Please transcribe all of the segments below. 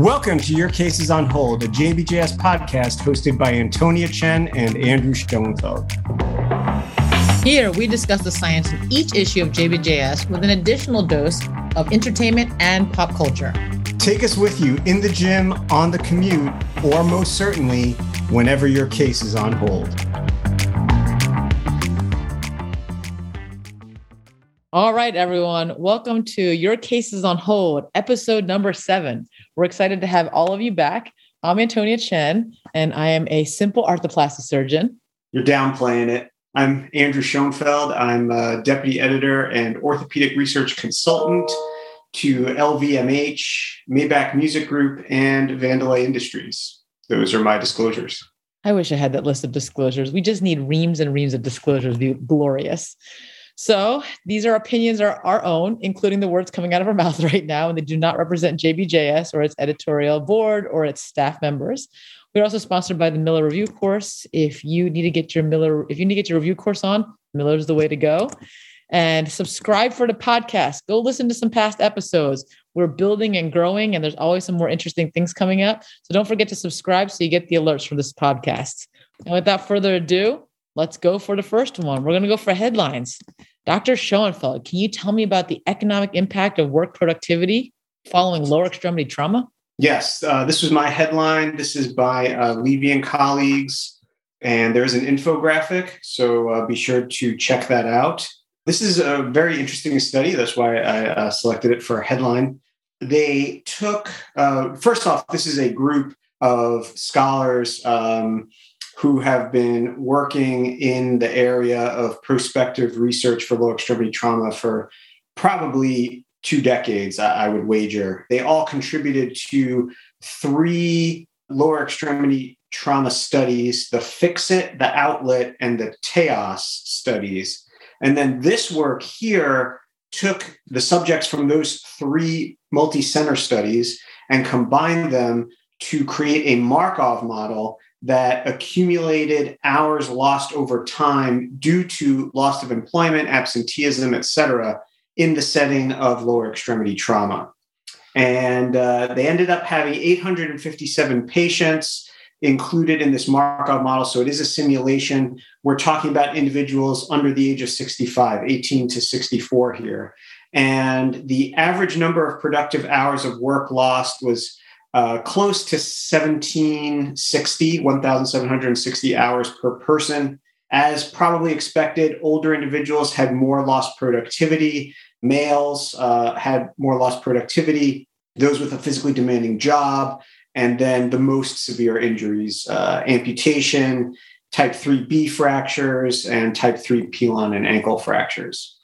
Welcome to Your Cases on Hold, a JBJS podcast hosted by Antonia Chen and Andrew Schoenfeld. Here, we discuss the science in each issue of JBJS with an additional dose of entertainment and pop culture. Take us with you in the gym, on the commute, or most certainly, whenever your case is on hold. All right, everyone. Welcome to Your Cases on Hold, episode number seven. We're excited to have all of you back. I'm Antonia Chen, and I am a simple arthroplasty surgeon. You're downplaying it. I'm Andrew Schoenfeld. I'm a deputy editor and orthopedic research consultant to LVMH, Maybach Music Group, and Vandelay Industries. Those are my disclosures. I wish I had that list of disclosures. We just need reams and reams of disclosures. Be glorious. So these are opinions are our own, including the words coming out of our mouth right now, and they do not represent JBJS or its editorial board or its staff members. We're also sponsored by the Miller Review course. If you need to get your Miller, if you need to get your review course on, Miller's the way to go. And subscribe for the podcast. Go listen to some past episodes. We're building and growing, and there's always some more interesting things coming up. So don't forget to subscribe so you get the alerts for this podcast. And without further ado, let's go for the first one. We're going to go for headlines. Dr. Schoenfeld, can you tell me about the economic impact of work productivity following lower extremity trauma? Yes, uh, this was my headline. This is by uh, Levy and colleagues, and there's an infographic, so uh, be sure to check that out. This is a very interesting study. That's why I uh, selected it for a headline. They took, uh, first off, this is a group of scholars um, who have been working in the area of prospective research for low extremity trauma for probably two decades, I, would wager. They all contributed to three lower extremity trauma studies the FIXIT, the Outlet, and the TEOS studies. And then this work here took the subjects from those three multi center studies and combined them to create a Markov model that accumulated hours lost over time due to loss of employment, absenteeism, et cetera, in the setting of lower extremity trauma. And uh, they ended up having 857 patients included in this Markov model. So it is a simulation. We're talking about individuals under the age of 65, 18 to 64 here. And the average number of productive hours of work lost was uh, close to 1760, 1,760 hours per person. As probably expected, older individuals had more lost productivity. Males uh, had more lost productivity. Those with a physically demanding job, and then the most severe injuries uh, amputation, type 3B fractures, and type 3 pilon and ankle fractures.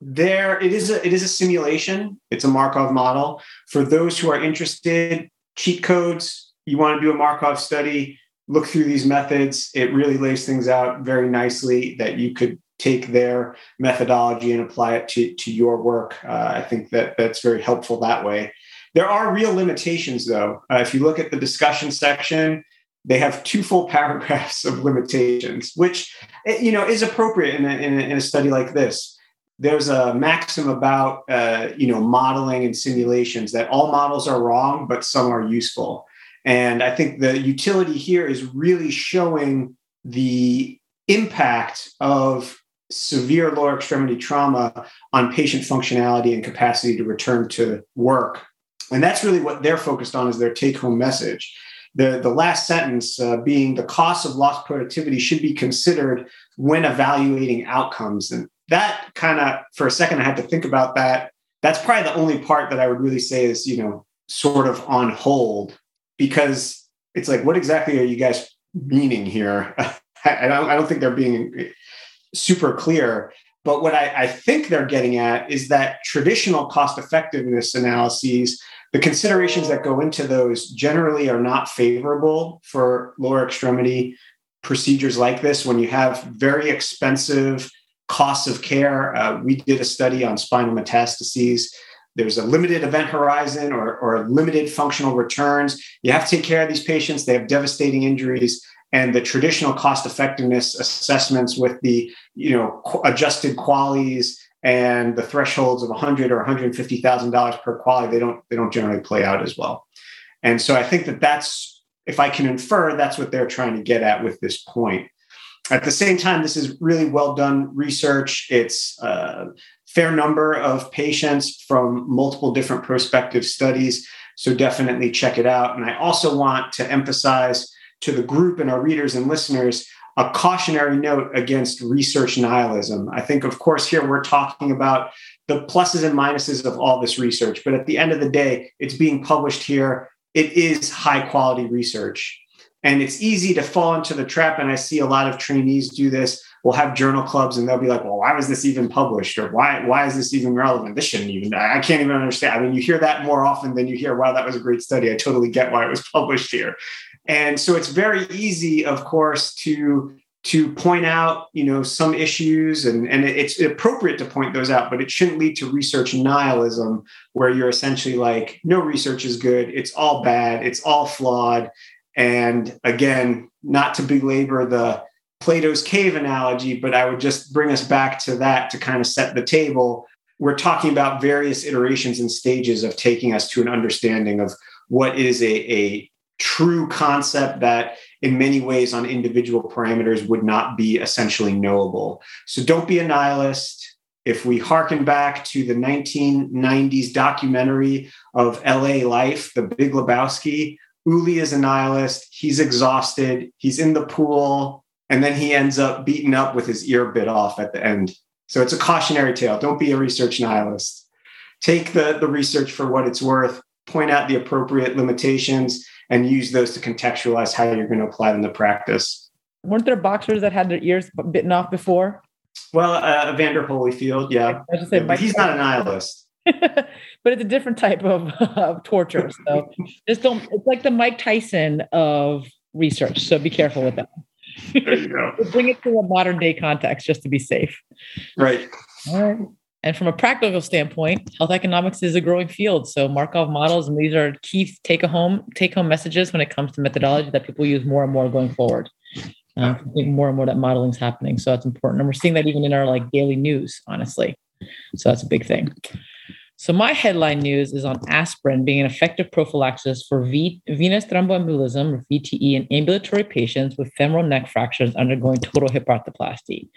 There, it is a it is a simulation. It's a Markov model. For those who are interested, cheat codes. You want to do a Markov study, look through these methods. It really lays things out very nicely that you could take their methodology and apply it to, to your work. Uh, I think that that's very helpful that way. There are real limitations, though. Uh, if you look at the discussion section, they have two full paragraphs of limitations, which eh, you know is appropriate in a, in a, in a study like this there's a maxim about uh, you know modeling and simulations that all models are wrong, but some are useful. And I think the utility here is really showing the impact of severe lower extremity trauma on patient functionality and capacity to return to work. And that's really what they're focused on is their take home message. The, the last sentence uh, being the cost of lost productivity should be considered when evaluating outcomes. And that kind of for a second i had to think about that. That's probably the only part that i would really say is you know sort of on hold because it's like what exactly are you guys meaning here? I, don't, I don't think they're being super clear but what I, I think they're getting at is that traditional cost effectiveness analyses the considerations that go into those generally are not favorable for lower extremity procedures like this when you have very expensive costs of care. Uh, we did a study on spinal metastases. There's a limited event horizon or, or limited functional returns. You have to take care of these patients. They have devastating injuries. And the traditional cost effectiveness assessments with the you know adjusted QALYs and the thresholds of 100 or 150 thousand dollars per QALY they don't they don't generally play out as well. And so I think that that's, if I can infer, that's what they're trying to get at with this point. At the same time, this is really well done research. It's a fair number of patients from multiple different prospective studies. So definitely check it out. And I also want to emphasize to the group and our readers and listeners a cautionary note against research nihilism. I think, of course, here we're talking about the pluses and minuses of all this research, but at the end of the day, it's being published here. It is high quality research. And it's easy to fall into the trap. And I see a lot of trainees do this. We'll have journal clubs and they'll be like, well, why was this even published? Or why, why is this even relevant? This shouldn't even, I can't even understand. I mean, you hear that more often than you hear, wow, that was a great study. I totally get why it was published here. And so it's very easy, of course, to to point out you know some issues and, and it's appropriate to point those out but it shouldn't lead to research nihilism where you're essentially like no research is good it's all bad it's all flawed and again not to belabor the plato's cave analogy but i would just bring us back to that to kind of set the table we're talking about various iterations and stages of taking us to an understanding of what is a, a true concept that in many ways on individual parameters would not be essentially knowable. So don't be a nihilist. If we harken back to the 1990s documentary of LA Life, The Big Lebowski, Uli is a nihilist. He's exhausted. He's in the pool. And then he ends up beaten up with his ear bit off at the end. So it's a cautionary tale. Don't be a research nihilist. Take the, the research for what it's worth, point out the appropriate limitations, and use those to contextualize how you're going to apply them to practice. Weren't there boxers that had their ears bitten off before? Well, uh, Evander Holyfield, yeah. Say, but he's not a nihilist. but it's a different type of, of torture. So just don't, it's like the Mike Tyson of research. So be careful with that. There you go. Bring it to a modern day context just to be safe. Right. All right. And from a practical standpoint, health economics is a growing field. So Markov models, and these are key take home take home messages when it comes to methodology that people use more and more going forward. Uh, I think more and more that modeling is happening, so that's important, and we're seeing that even in our like daily news, honestly. So that's a big thing. So my headline news is on aspirin being an effective prophylaxis for v- venous thromboembolism, or VTE, in ambulatory patients with femoral neck fractures undergoing total hip arthroplasty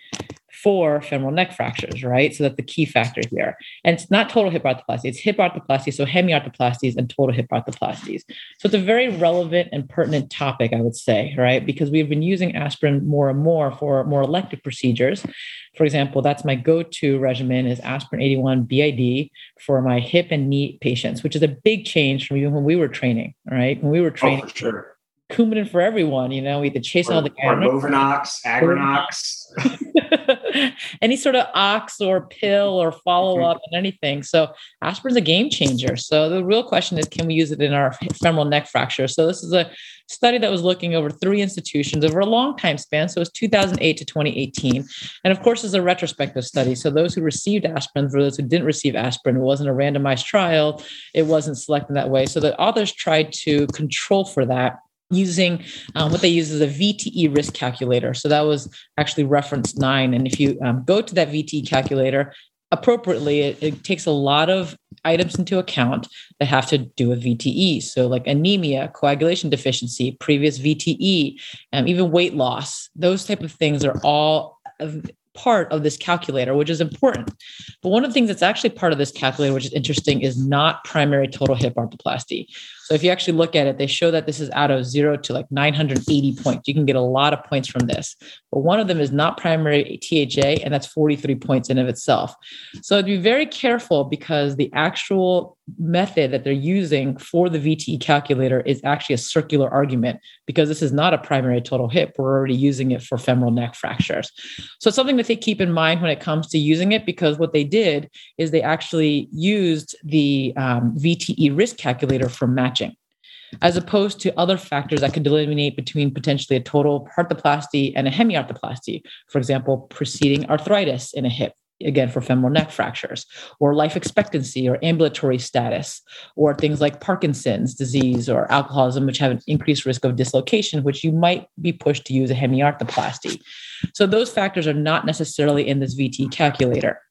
for femoral neck fractures, right? So that's the key factor here. And it's not total hip arthroplasty, it's hip arthroplasty, so hemiarthroplasties and total hip arthroplasties. So it's a very relevant and pertinent topic, I would say, right? Because we've been using aspirin more and more for more elective procedures. For example, that's my go-to regimen is aspirin 81 BID for my hip and knee patients, which is a big change from even when we were training, right? When we were oh, training. Oh, sure Coumadin for everyone. You know, we had to chase or, all the or Movanox, Agrinox. any sort of ox or pill or follow up and mm-hmm. anything. So aspirin's a game changer. So the real question is, can we use it in our femoral neck fracture? So this is a study that was looking over three institutions over a long time span. So it was 2008 to 2018. And of course, it's a retrospective study. So those who received aspirin, for those who didn't receive aspirin, it wasn't a randomized trial. It wasn't selected that way. So the authors tried to control for that using um, what they use is a VTE risk calculator. So that was actually reference nine. And if you um, go to that VTE calculator, appropriately, it, it, takes a lot of items into account that have to do with VTE. So, like anemia, coagulation deficiency, previous VTE, um, even weight loss, those type of things are all part of this calculator, which is important. But one of the things that's actually part of this calculator, which is interesting, is not primary total hip arthroplasty. So if you actually look at it, they show that this is out of zero to like 980 points. You can get a lot of points from this. But one of them is not primary THA, and that's 43 points in of itself. So be very careful because the actual method that they're using for the VTE calculator is actually a circular argument because this is not a primary total hip. We're already using it for femoral neck fractures. So it's something that they keep in mind when it comes to using it because what they did is they actually used the um, VTE risk calculator for matching as opposed to other factors that could delineate between potentially a total arthroplasty and a hemiarthroplasty. For example, preceding arthritis in a hip, again for femoral neck fractures or life expectancy or ambulatory status or things like parkinson's disease or alcoholism which have an increased risk of dislocation which you might be pushed to use a hemiarthroplasty so those factors are not necessarily in this vt calculator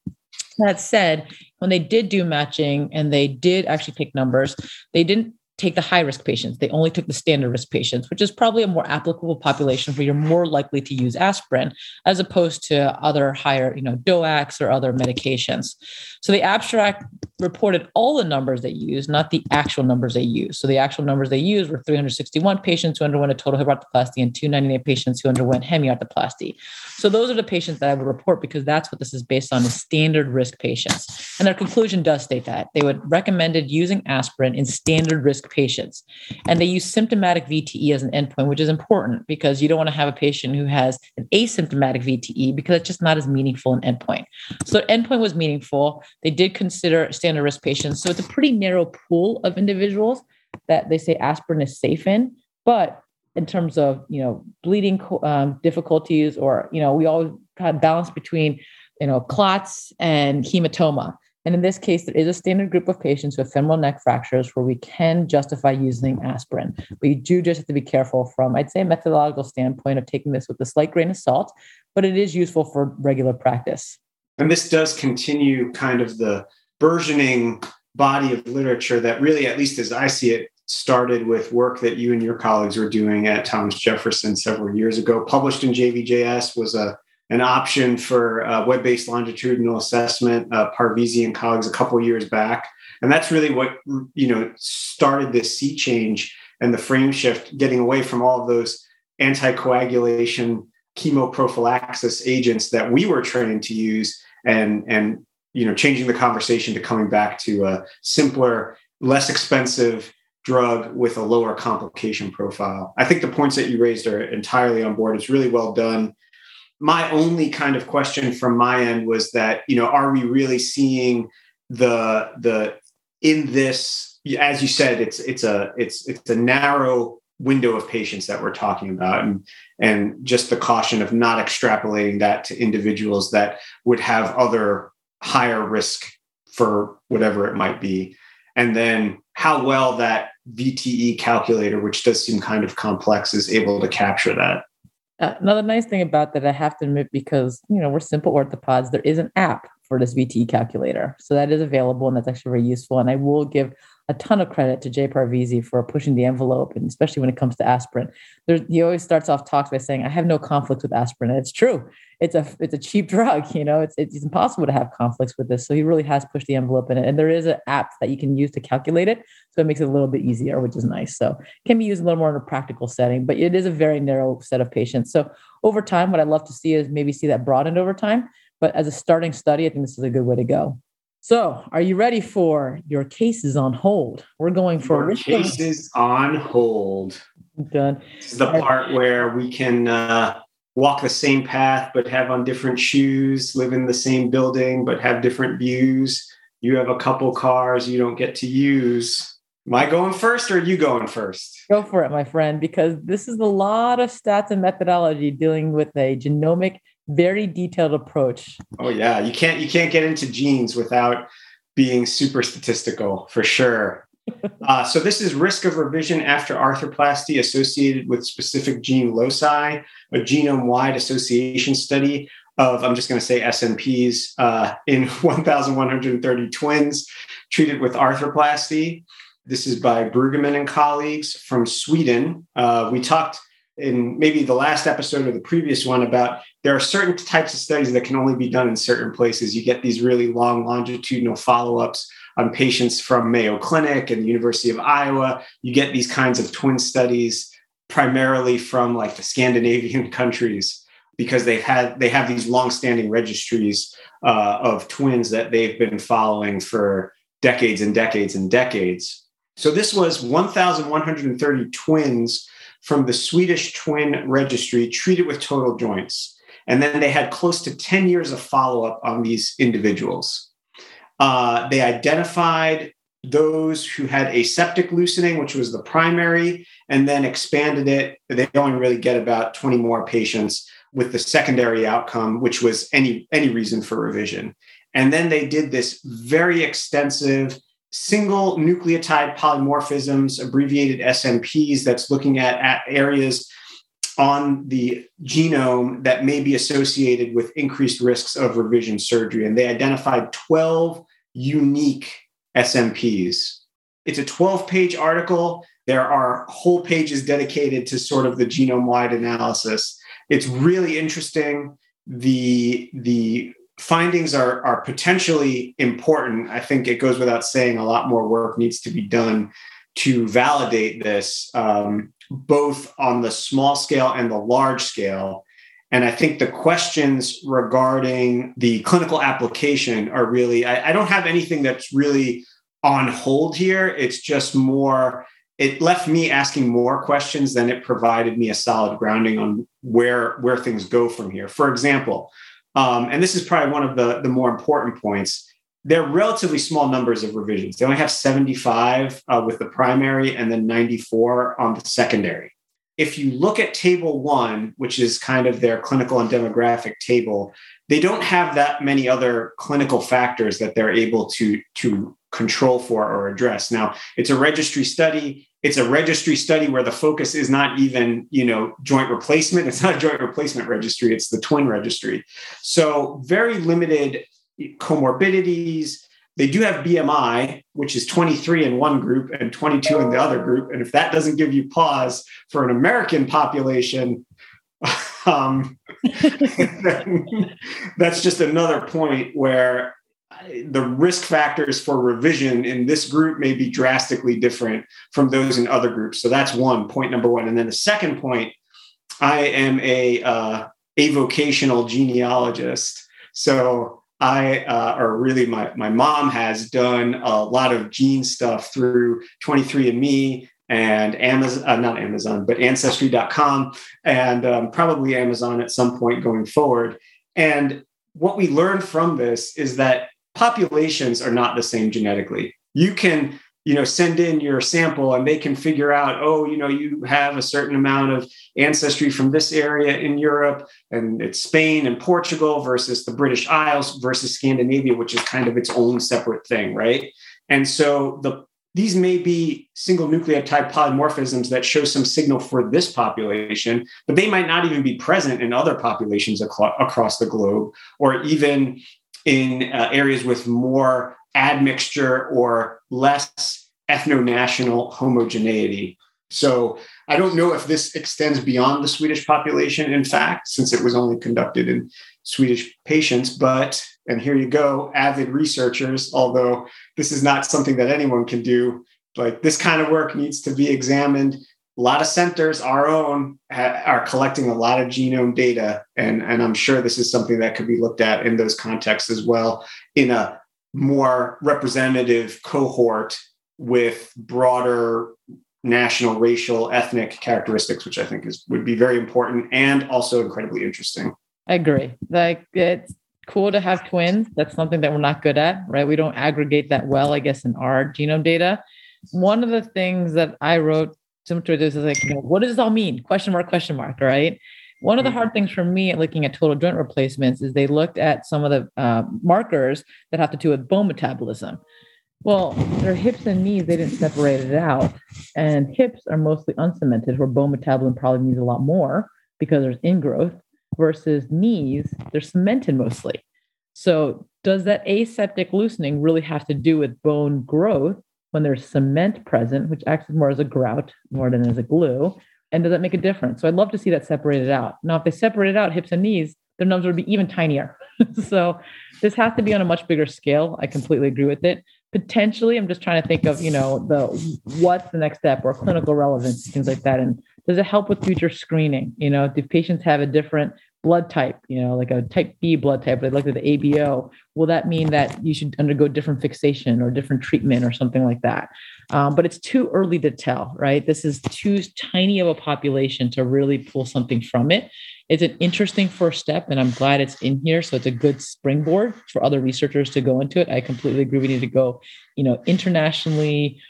that said when they did do matching and they did actually take numbers they didn't take the high risk patients. They only took the standard risk patients, which is probably a more applicable population where you're more likely to use aspirin as opposed to other higher, you know, DOACs or other medications. So the abstract reported all the numbers they used, not the actual numbers they used. So the actual numbers they used were 361 patients who underwent a total hip arthroplasty and 298 patients who underwent hemiarthroplasty. So those are the patients that I would report because that's what this is based on is standard risk patients. And their conclusion does state that they would recommended using aspirin in standard risk patients. And they use symptomatic VTE as an endpoint, which is important because you don't want to have a patient who has an asymptomatic VTE because it's just not as meaningful an endpoint. So endpoint was meaningful. They did consider standard risk patients. So it's a pretty narrow pool of individuals that they say aspirin is safe in. But in terms of you know bleeding um, difficulties or you know we always kind of balance between you know clots and hematoma and in this case there is a standard group of patients with femoral neck fractures where we can justify using aspirin but you do just have to be careful from i'd say a methodological standpoint of taking this with a slight grain of salt but it is useful for regular practice and this does continue kind of the burgeoning body of literature that really at least as i see it started with work that you and your colleagues were doing at Thomas Jefferson several years ago. Published in JBJS was a an option for uh, web-based longitudinal assessment. Uh, Parvizi and colleagues a couple years back, and that's really what you know started this sea change and the frame shift, getting away from all of those anticoagulation chemoprophylaxis agents that we were trained to use, and and you know changing the conversation to coming back to a simpler, less expensive drug with a lower complication profile. I think the points that you raised are entirely on board. It's really well done. My only kind of question from my end was that, you know, are we really seeing the the in this as you said it's it's a it's it's a narrow window of patients that we're talking about and and just the caution of not extrapolating that to individuals that would have other higher risk for whatever it might be and then how well that VTE calculator, which does seem kind of complex, is able to capture that. Uh, another nice thing about that, I have to admit, because you know we're simple orthopods, there is an app for this VTE calculator, so that is available, and that's actually very useful. And I will give a ton of credit to Jay Parvizi for pushing the envelope, and especially when it comes to aspirin. He always starts off talks by saying, "I have no conflicts with aspirin," and it's true. It's a it's a cheap drug, you know. It's it's impossible to have conflicts with this. So he really has pushed the envelope in it, and there is an app that you can use to calculate it, so it makes it a little bit easier, which is nice. So it can be used a little more in a practical setting, but it is a very narrow set of patients. So over time, what I'd love to see is maybe see that broadened over time. But as a starting study, I think this is a good way to go. So, are you ready for your cases on hold? We're going for your cases on hold. Done. This is the part where we can uh, walk the same path but have on different shoes, live in the same building but have different views. You have a couple cars you don't get to use. Am I going first or are you going first? Go for it, my friend, because this is a lot of stats and methodology dealing with a genomic very detailed approach. Oh yeah, you can't you can't get into genes without being super statistical for sure. uh, so this is risk of revision after arthroplasty associated with specific gene loci, a genome-wide association study of I'm just going to say SNPs uh, in 1,130 twins treated with arthroplasty. This is by Brüggemann and colleagues from Sweden. Uh, we talked in maybe the last episode or the previous one about there are certain types of studies that can only be done in certain places. You get these really long longitudinal follow ups on patients from Mayo Clinic and the University of Iowa. You get these kinds of twin studies primarily from like the Scandinavian countries because they've had they have these long-standing registries uh, of twins that they've been following for decades and decades and decades. So this was 1,130 twins from the Swedish twin registry treated with total joints. And then they had close to 10 years of follow up on these individuals. Uh, they identified those who had aseptic loosening, which was the primary, and then expanded it. They only really get about 20 more patients with the secondary outcome, which was any, any reason for revision. And then they did this very extensive single nucleotide polymorphisms, abbreviated SNPs, that's looking at, at areas on the genome that may be associated with increased risks of revision surgery. And they identified 12 unique SNPs. It's a 12 page article. There are whole pages dedicated to sort of the genome wide analysis. It's really interesting. The, the findings are, are potentially important. I think it goes without saying a lot more work needs to be done to validate this, um, both on the small scale and the large scale. And I think the questions regarding the clinical application are really, I, I don't have anything that's really on hold here. It's just more, it left me asking more questions than it provided me a solid grounding on where, where things go from here. For example, um, and this is probably one of the, the more important points they're relatively small numbers of revisions. They only have 75 uh, with the primary and then 94 on the secondary. If you look at table one, which is kind of their clinical and demographic table, they don't have that many other clinical factors that they're able to, to control for or address. Now, it's a registry study. It's a registry study where the focus is not even, you know, joint replacement. It's not a joint replacement registry. It's the twin registry. So very limited comorbidities. They do have BMI, which is 23 in one group and 22 in the other group. And if that doesn't give you pause for an American population, um, that's just another point where the risk factors for revision in this group may be drastically different from those in other groups. So that's one point number one. And then the second point, I am a uh, vocational genealogist. So I, uh, or really my, my mom has done a lot of gene stuff through 23andMe and Amazon, uh, not Amazon, but Ancestry.com and um, probably Amazon at some point going forward. And what we learned from this is that populations are not the same genetically. You can you know send in your sample and they can figure out oh you know you have a certain amount of ancestry from this area in europe and it's spain and portugal versus the british isles versus scandinavia which is kind of its own separate thing right? And so the these may be single nucleotide polymorphisms that show some signal for this population, but they might not even be present in other populations across the globe, or even in uh, areas with more admixture or less ethno-national homogeneity. So I don't know if this extends beyond the Swedish population, in fact, since it was only conducted in Swedish patients, but, and here you go, avid researchers, although this is not something that anyone can do, like this kind of work needs to be examined. A lot of centers, our own, ha- are collecting a lot of genome data. And, and I'm sure this is something that could be looked at in those contexts as well in a more representative cohort with broader national, racial, ethnic characteristics, which I think is would be very important and also incredibly interesting. I agree. Like it's cool to have twins. That's something that we're not good at, right? We don't aggregate that well, I guess, in our genome data. One of the things that I wrote similar to this is like, you know, what does this all mean? Question mark, question mark, right? One of the mm-hmm. hard things for me looking at total joint replacements is they looked at some of the uh, markers that have to do with bone metabolism. Well, their hips and knees, they didn't separate it out. And hips are mostly uncemented, where bone metabolism probably means a lot more because there's ingrowth, versus knees, they're cemented mostly. So, does that aseptic loosening really have to do with bone growth when there's cement present, which acts more as a grout more than as a glue? And does that make a difference? So I'd love to see that separated out. Now, if they separated out hips and knees, their numbers would be even tinier. so this has to be on a much bigger scale. I completely agree with it. Potentially, I'm just trying to think of, you know, the what's the next step or clinical relevance, things like that. And does it help with future screening? You know, do patients have a different blood type, you know, like a type B blood type, but like the ABO, will that mean that you should undergo different fixation or different treatment or something like that? Um, but it's too early to tell, right? This is too tiny of a population to really pull something from it. It's an interesting first step, and I'm glad it's in here. So it's a good springboard for other researchers to go into it. I completely agree. We need to go, you know, internationally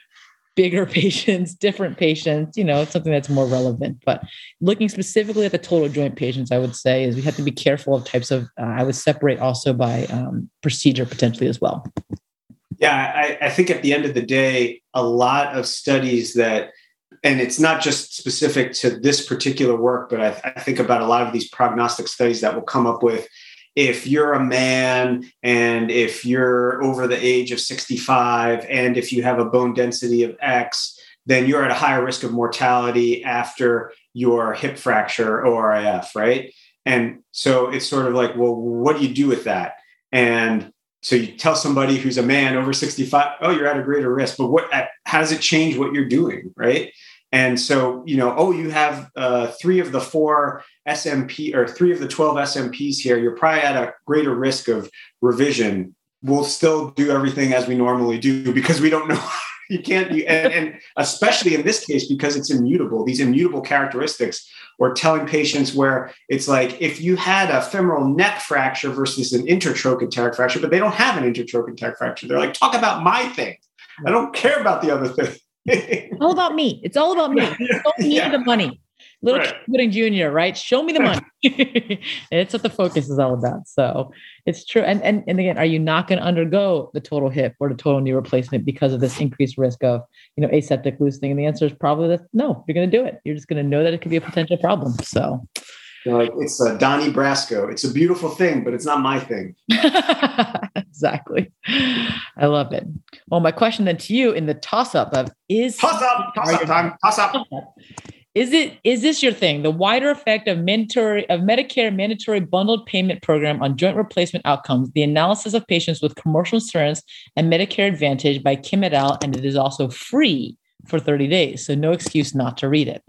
bigger patients, different patients, you know, something that's more relevant. But looking specifically at the total joint patients, I would say is we have to be careful of types of, uh, I would separate also by um, procedure potentially as well. Yeah, I, I think at the end of the day, a lot of studies that, and it's not just specific to this particular work, but I, I think about a lot of these prognostic studies that will come up with if you're a man and if you're over the age of 65 and if you have a bone density of X, then you're at a higher risk of mortality after your hip fracture or RIF, right? And so it's sort of like, well, what do you do with that? And so you tell somebody who's a man over 65, oh, you're at a greater risk, but what, how does it change what you're doing, right? And so, you know, oh, you have uh, three of the four SNP or three of the 12 SNPs here. You're probably at a greater risk of revision. We'll still do everything as we normally do because we don't know. you can't, you, and, and especially in this case, because it's immutable, these immutable characteristics or telling patients where it's like if you had a femoral neck fracture versus an intertrochanteric fracture, but they don't have an intertrochanteric fracture. They're like, talk about my thing. I don't care about the other thing all about me. It's all about me. Show me yeah. the money. Little right. Gooding Jr., right? Show me the money. it's what the focus is all about. So it's true. And and and again, are you not going to undergo the total hip or the total knee replacement because of this increased risk of you know aseptic loosening? And the answer is probably that no, you're going to do it. You're just going to know that it could be a potential problem. So like it's a Donnie Brasco. It's a beautiful thing, but it's not my thing. exactly. I love it. Well, my question then to you in the toss up of is toss up, toss up time, toss up. Is it is this your thing? The wider effect of mandatory of Medicare mandatory bundled payment program on joint replacement outcomes, the analysis of patients with commercial insurance and Medicare Advantage by Kim et al. And it is also free for 30 days. So no excuse not to read it.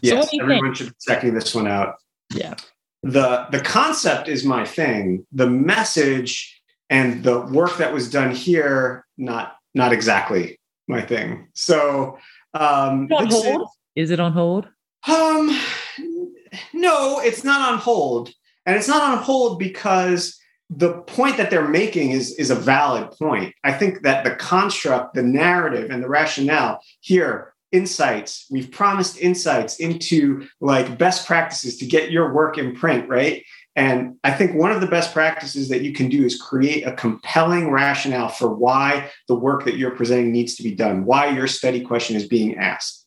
Yes, so everyone think? should be checking this one out. Yeah. The the concept is my thing. The message and the work that was done here, not not exactly my thing. So um on hold? Is it on hold? Um no, it's not on hold. And it's not on hold because the point that they're making is, is a valid point. I think that the construct, the narrative, and the rationale here insights. We've promised insights into like best practices to get your work in print right? And i think one of the best practices that you can do is create a compelling rationale for why the work that you're presenting needs to be done why your study question is being asked.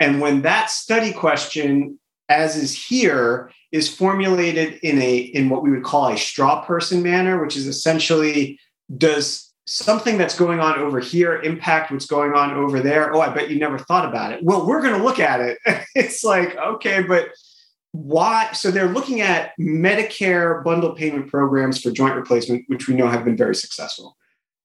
And when that study question as is here is formulated in a in what we would call a straw person manner which is essentially does something that's going on over here impact what's going on over there. Oh, I bet you never thought about it. Well, we're going to look at it. it's like, okay, but why? So they're looking at Medicare bundle payment programs for joint replacement, which we know have been very successful.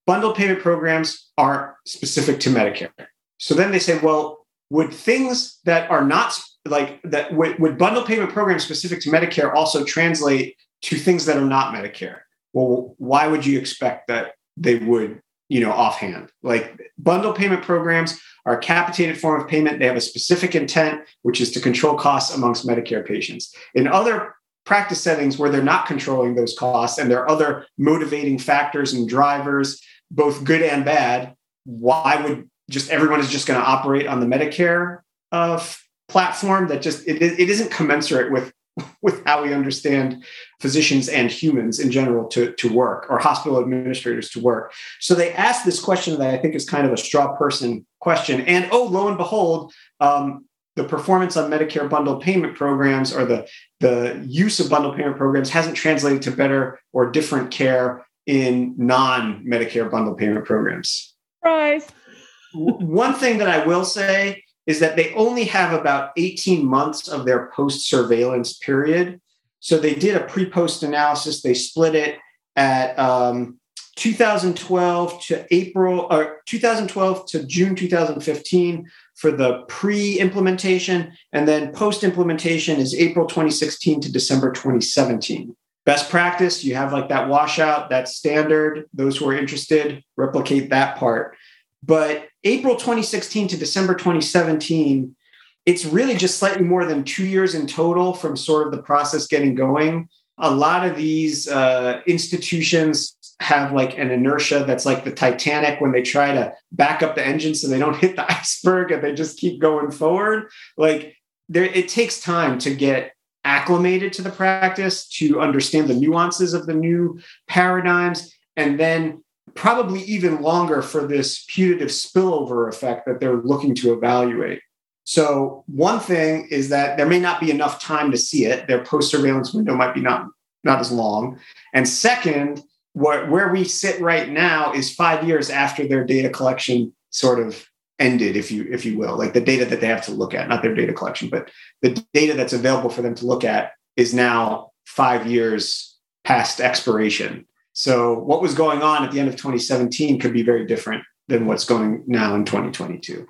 Bundle payment programs are specific to Medicare. So then they say, well, would things that are not like that, would, would bundle payment programs specific to Medicare also translate to things that are not Medicare? Well, why would you expect that they would, you know, offhand. Like bundle payment programs are a capitated form of payment. They have a specific intent, which is to control costs amongst Medicare patients. In other practice settings where they're not controlling those costs and there are other motivating factors and drivers, both good and bad, why would just everyone is just going to operate on the Medicare uh, platform that just it, it isn't commensurate with with how we understand physicians and humans in general to, to work or hospital administrators to work. So they asked this question that I think is kind of a straw person question. And oh, lo and behold, um, the performance on Medicare bundle payment programs or the, the use of bundle payment programs hasn't translated to better or different care in non Medicare bundle payment programs. Surprise. One thing that I will say is that they only have about 18 months of their post surveillance period. So they did a pre post analysis, they split it at um, 2012 to April or 2012 to June 2015 for the pre implementation. And then post implementation is April 2016 to December 2017. Best practice, you have like that washout, that's standard. Those who are interested, replicate that part. But April 2016 to December 2017, it's really just slightly more than two years in total from sort of the process getting going. A lot of these uh, institutions have like an inertia that's like the Titanic when they try to back up the engine so they don't hit the iceberg and they just keep going forward. Like there, it takes time to get acclimated to the practice, to understand the nuances of the new paradigms, and then probably even longer for this putative spillover effect that they're looking to evaluate. So one thing is that there may not be enough time to see it. Their post surveillance window might be not not as long. And second, what, where we sit right now is five years after their data collection sort of ended, if you if you will, like the data that they have to look at, not their data collection, but the data that's available for them to look at is now five years past expiration. So what was going on at the end of 2017 could be very different than what's going now in 2022.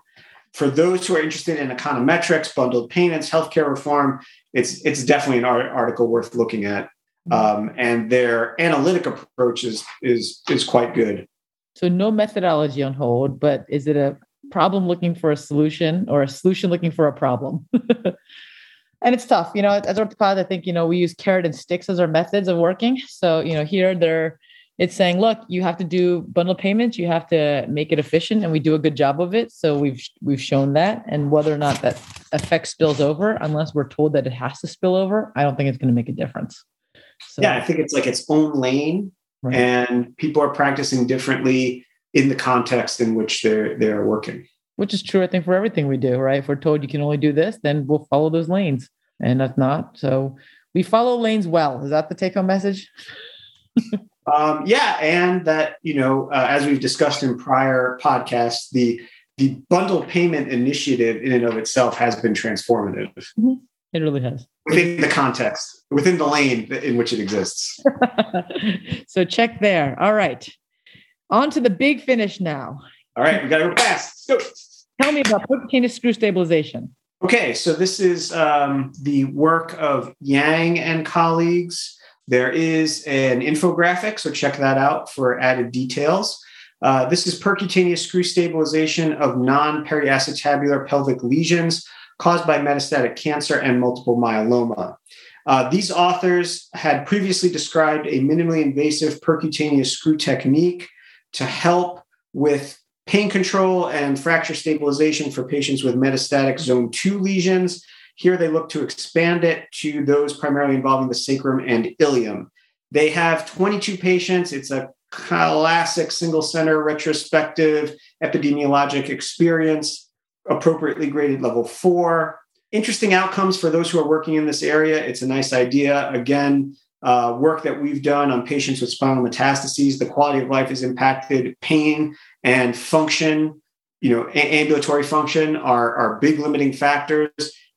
For those who are interested in econometrics, bundled payments, healthcare reform, it's it's definitely an article worth looking at. Um, and their analytic approach is, is is quite good. So no methodology on hold, but is it a problem looking for a solution or a solution looking for a problem? and it's tough, you know. As orthopods, I think you know we use carrot and sticks as our methods of working. So you know here they're it's saying, look, you have to do bundle payments, you have to make it efficient, and we do a good job of it. So we've we've shown that, and whether or not that effect spills over, unless we're told that it has to spill over, I don't think it's going to make a difference. So, yeah, I think it's like its own lane, right. and people are practicing differently in the context in which they're they're working. Which is true, I think, for everything we do, right? If we're told you can only do this, then we'll follow those lanes, and that's not. So we follow lanes well. Is that the take-home message? Um, yeah, and that you know, uh, as we've discussed in prior podcasts, the the bundle payment initiative in and of itself has been transformative. Mm-hmm. It really has within the context, within the lane in which it exists. so check there. All right, on to the big finish now. All right, we got to go fast. Let's go. Tell me about percutaneous screw stabilization. Okay, so this is um, the work of Yang and colleagues. There is an infographic, so check that out for added details. Uh, this is percutaneous screw stabilization of non periacetabular pelvic lesions caused by metastatic cancer and multiple myeloma. Uh, these authors had previously described a minimally invasive percutaneous screw technique to help with pain control and fracture stabilization for patients with metastatic zone 2 lesions here they look to expand it to those primarily involving the sacrum and ilium. They have 22 patients. It's a classic single center retrospective epidemiologic experience, appropriately graded level four. Interesting outcomes for those who are working in this area. It's a nice idea. Again, uh, work that we've done on patients with spinal metastases, the quality of life is impacted, pain and function, you know, a- ambulatory function are, are big limiting factors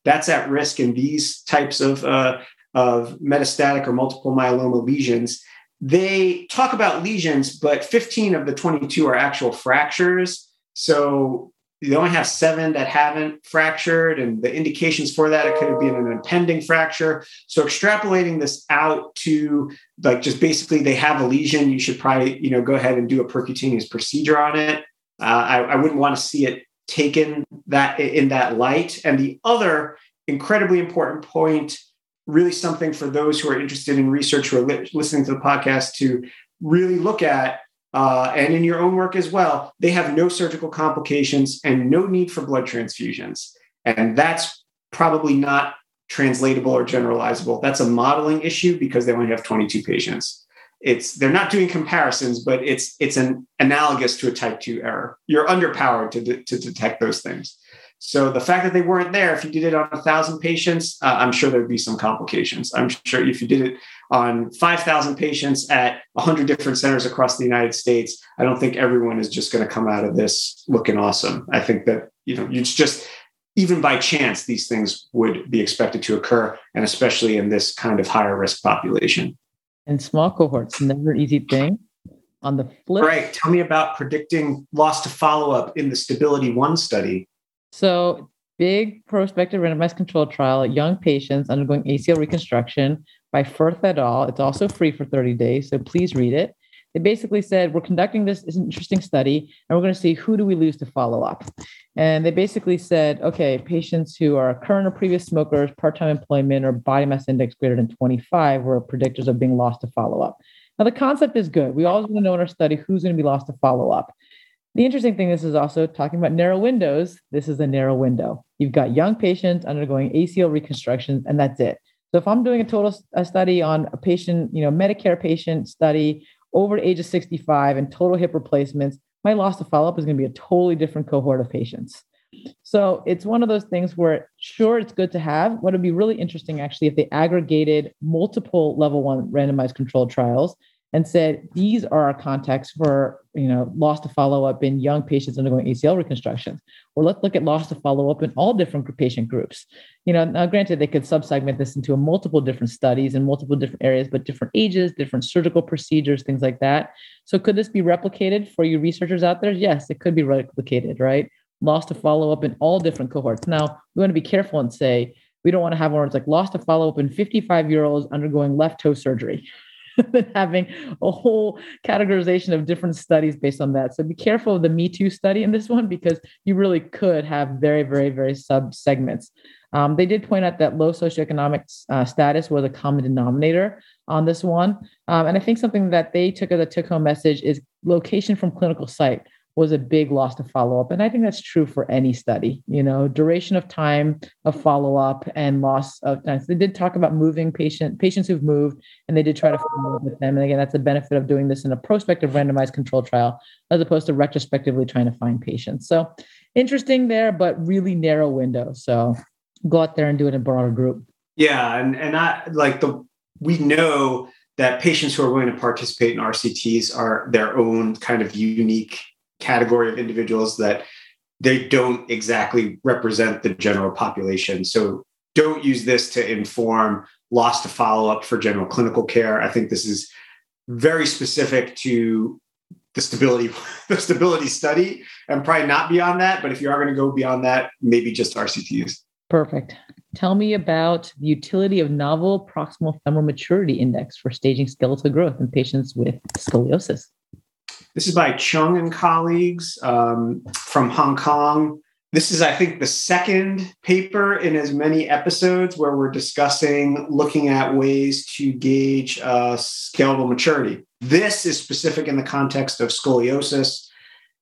that's at risk in these types of, uh, of metastatic or multiple myeloma lesions. They talk about lesions, but 15 of the 22 are actual fractures. So you only have seven that haven't fractured, and the indications for that it could have been an impending fracture. So extrapolating this out to like just basically they have a lesion, you should probably you know go ahead and do a percutaneous procedure on it. Uh, I, I, wouldn't want to see it taken that in that light. And the other incredibly important point, really something for those who are interested in research who are li- listening to the podcast to really look at, uh, and in your own work as well, they have no surgical complications and no need for blood transfusions. And that's probably not translatable or generalizable. That's a modeling issue because they only have 22 patients it's they're not doing comparisons, but it's it's an analogous to a type two error. You're underpowered to, de- to detect those things. So the fact that they weren't there, if you did it on a thousand patients, uh, I'm sure there'd be some complications. I'm sure if you did it on 5,000 patients at 100 different centers across the United States, I don't think everyone is just going to come out of this looking awesome. I think that you know it's just even by chance these things would be expected to occur, and especially in this kind of higher risk population and small cohorts, never an easy thing. On the flip, right? Tell me about predicting loss to follow up in the Stability One study. So, big prospective randomized controlled trial, young patients undergoing ACL reconstruction by Firth et al. It's also free for 30 days, so please read it. They basically said we're conducting this, this interesting study and we're going to see who do we lose to follow up. And they basically said okay patients who are current or previous smokers part-time employment or body mass index greater than 25 were predictors of being lost to follow up. Now the concept is good. We always want to know in our study who's going to be lost to follow up the interesting thing this is also talking about narrow windows this is a narrow window you've got young patients undergoing acl reconstructions and that's it so if i'm doing a total a study on a patient you know medicare patient study over the age of 65 and total hip replacements, my loss to follow up is going to be a totally different cohort of patients. So it's one of those things where, sure, it's good to have. What would be really interesting, actually, if they aggregated multiple level one randomized controlled trials and said these are our contexts for you know loss to follow up in young patients undergoing ACL reconstructions, or let's look at loss to follow up in all different patient groups. You know, now granted they could subsegment this into multiple different studies in multiple different areas, but different ages, different surgical procedures, things like that. So could this be replicated for you researchers out there? Yes, it could be replicated, right? Loss to follow up in all different cohorts. Now we want to be careful and say we don't want to have one words like loss to follow up in 55 year olds undergoing left toe surgery than having a whole categorization of different studies based on that. So be careful of the Me Too study in this one because you really could have very, very, very sub segments. Um, they did point out that low socioeconomic uh, status was a common denominator on this one. Um, and I think something that they took as a took home message is location from clinical site was a big loss to follow up. And I think that's true for any study, you know, duration of time of follow up and loss of time. So they did talk about moving patient patients who've moved and they did try to follow up with them. And again, that's the benefit of doing this in a prospective randomized control trial as opposed to retrospectively trying to find patients. So interesting there, but really narrow window. So go out there and do it in a broader group. Yeah. And and I like the we know that patients who are willing to participate in RCTs are their own kind of unique category of individuals that they don't exactly represent the general population. So don't use this to inform loss to follow up for general clinical care. I think this is very specific to the stability the stability study and probably not beyond that but if you are going to go beyond that maybe just rcts perfect tell me about the utility of novel proximal femoral maturity index for staging skeletal growth in patients with scoliosis this is by Cheung and colleagues um, from Hong Kong. This is, I think, the second paper in as many episodes where we're discussing looking at ways to gauge uh, skeletal maturity. This is specific in the context of scoliosis.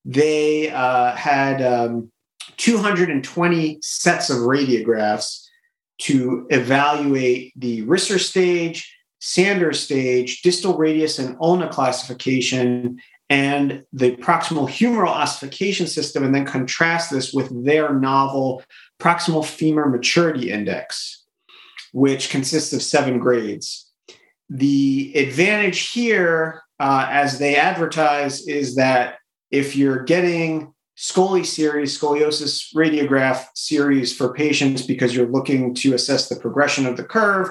They uh, had um, 220 sets of radiographs to evaluate the Risser stage, Sanders stage, distal radius, and ulna classification and the proximal humeral ossification system, and then contrast this with their novel proximal femur maturity index, which consists of seven grades. The advantage here, uh, as they advertise, is that if you're getting SCOLI series, scoliosis radiograph series for patients because you're looking to assess the progression of the curve,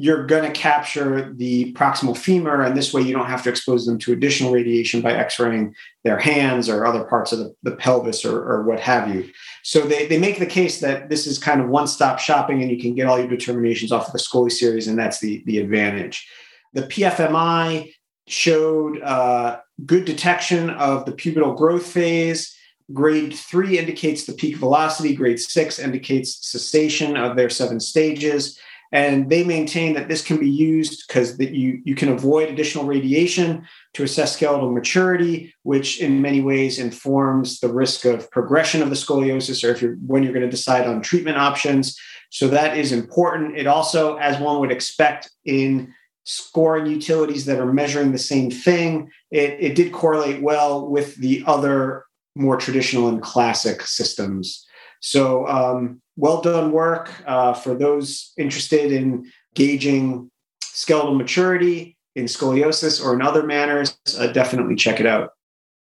you're going to capture the proximal femur, and this way you don't have to expose them to additional radiation by x raying their hands or other parts of the, the pelvis or, or, what have you. So they, they make the case that this is kind of one stop shopping and you can get all your determinations off of the SCOLI series, and that's the, the advantage. The PFMI showed uh, good detection of the pubertal growth phase. Grade three indicates the peak velocity, grade six indicates cessation of their seven stages and they maintain that this can be used because that you, you can avoid additional radiation to assess skeletal maturity, which in many ways informs the risk of progression of the scoliosis or if you're when you're going to decide on treatment options. So that is important. It also, as one would expect in scoring utilities that are measuring the same thing, it, it did correlate well with the other more traditional and classic systems. So um, well done work uh, for those interested in gauging skeletal maturity in scoliosis or in other manners. Uh, definitely check it out.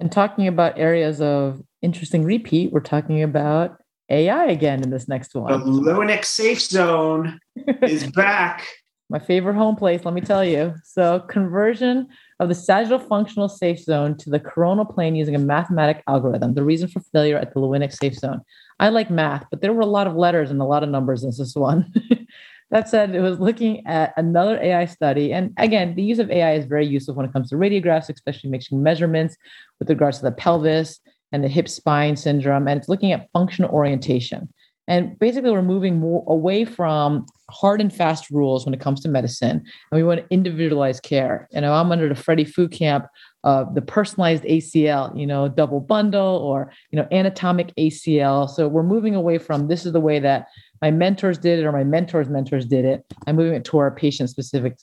And talking about areas of interesting repeat, we're talking about AI again in this next one. The Lewinnek Safe Zone is back. My favorite home place, let me tell you. So, conversion of the sagittal functional safe zone to the coronal plane using a mathematic algorithm. The reason for failure at the Lewinnek safe zone. I like math, but there were a lot of letters and a lot of numbers in this one. that said, it was looking at another AI study. And again, the use of AI is very useful when it comes to radiographs, especially making measurements with regards to the pelvis and the hip spine syndrome. And it's looking at functional orientation. And basically, we're moving more away from hard and fast rules when it comes to medicine, and we want individualized care. And I'm under the Freddie Fu camp of the personalized ACL, you know, double bundle or you know, anatomic ACL. So we're moving away from this is the way that my mentors did it or my mentors' mentors did it. I'm moving it to our patient-specific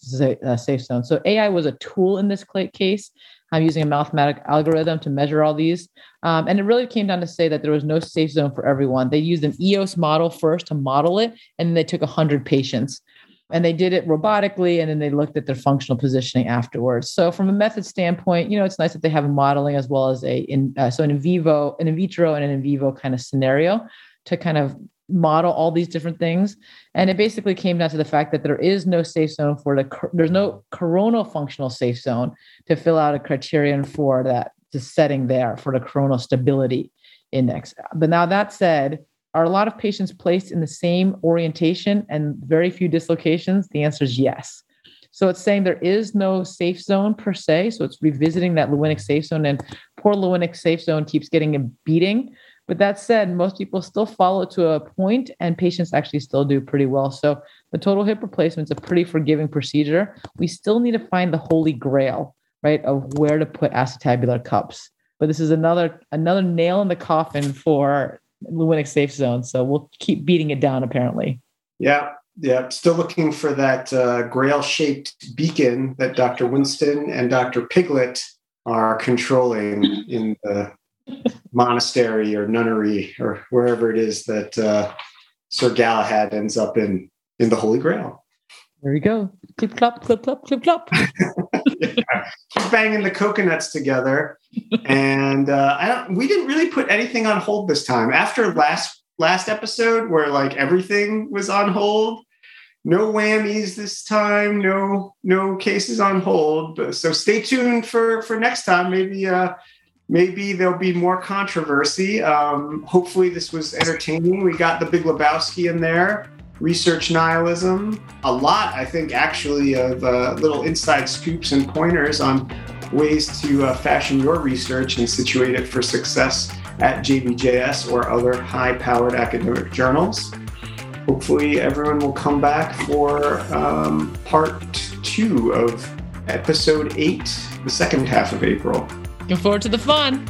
uh, safe zone. So AI was a tool in this case, I'm using a mathematical algorithm to measure all these. Um, and it really came down to say that there was no safe zone for everyone. They used an EOS model first to model it, and then they took 100 patients and they did it robotically and then they looked at their functional positioning afterwards so from a method standpoint you know it's nice that they have a modeling as well as a in uh, so an in vivo an in vitro and an in vivo kind of scenario to kind of model all these different things and it basically came down to the fact that there is no safe zone for the there's no coronal functional safe zone to fill out a criterion for that the setting there for the coronal stability index but now that said are a lot of patients placed in the same orientation and very few dislocations? The answer is yes. So it's saying there is no safe zone per se. So it's revisiting that Lewinnek safe zone, and poor Lewinnek safe zone keeps getting a beating. But that said, most people still follow to a point, and patients actually still do pretty well. So the total hip replacement is a pretty forgiving procedure. We still need to find the holy grail, right, of where to put acetabular cups. But this is another another nail in the coffin for Lewinnek safe zone. So we'll keep beating it down, apparently. Yeah. Yeah. Still looking for that uh, grail shaped beacon that Dr. Winston and Dr. Piglet are controlling in the monastery or nunnery or wherever it is that uh, Sir Galahad ends up in in the Holy Grail. There you go. Clip clop, clip clop, clip clop. yeah. Banging the coconuts together. and uh, I don't we didn't really put anything on hold this time. After last last episode where like everything was on hold, no whammies this time, no no cases on hold. So stay tuned for for next time. Maybe uh maybe there'll be more controversy. Um, hopefully this was entertaining. We got the Big Lebowski in there research nihilism, a lot, I think, actually, of uh, little inside scoops and pointers on ways to uh, fashion your research and situate it for success at JBJS or other high powered academic journals. Hopefully, everyone will come back for um, part two of episode eight, the second half of April. Looking forward to the fun.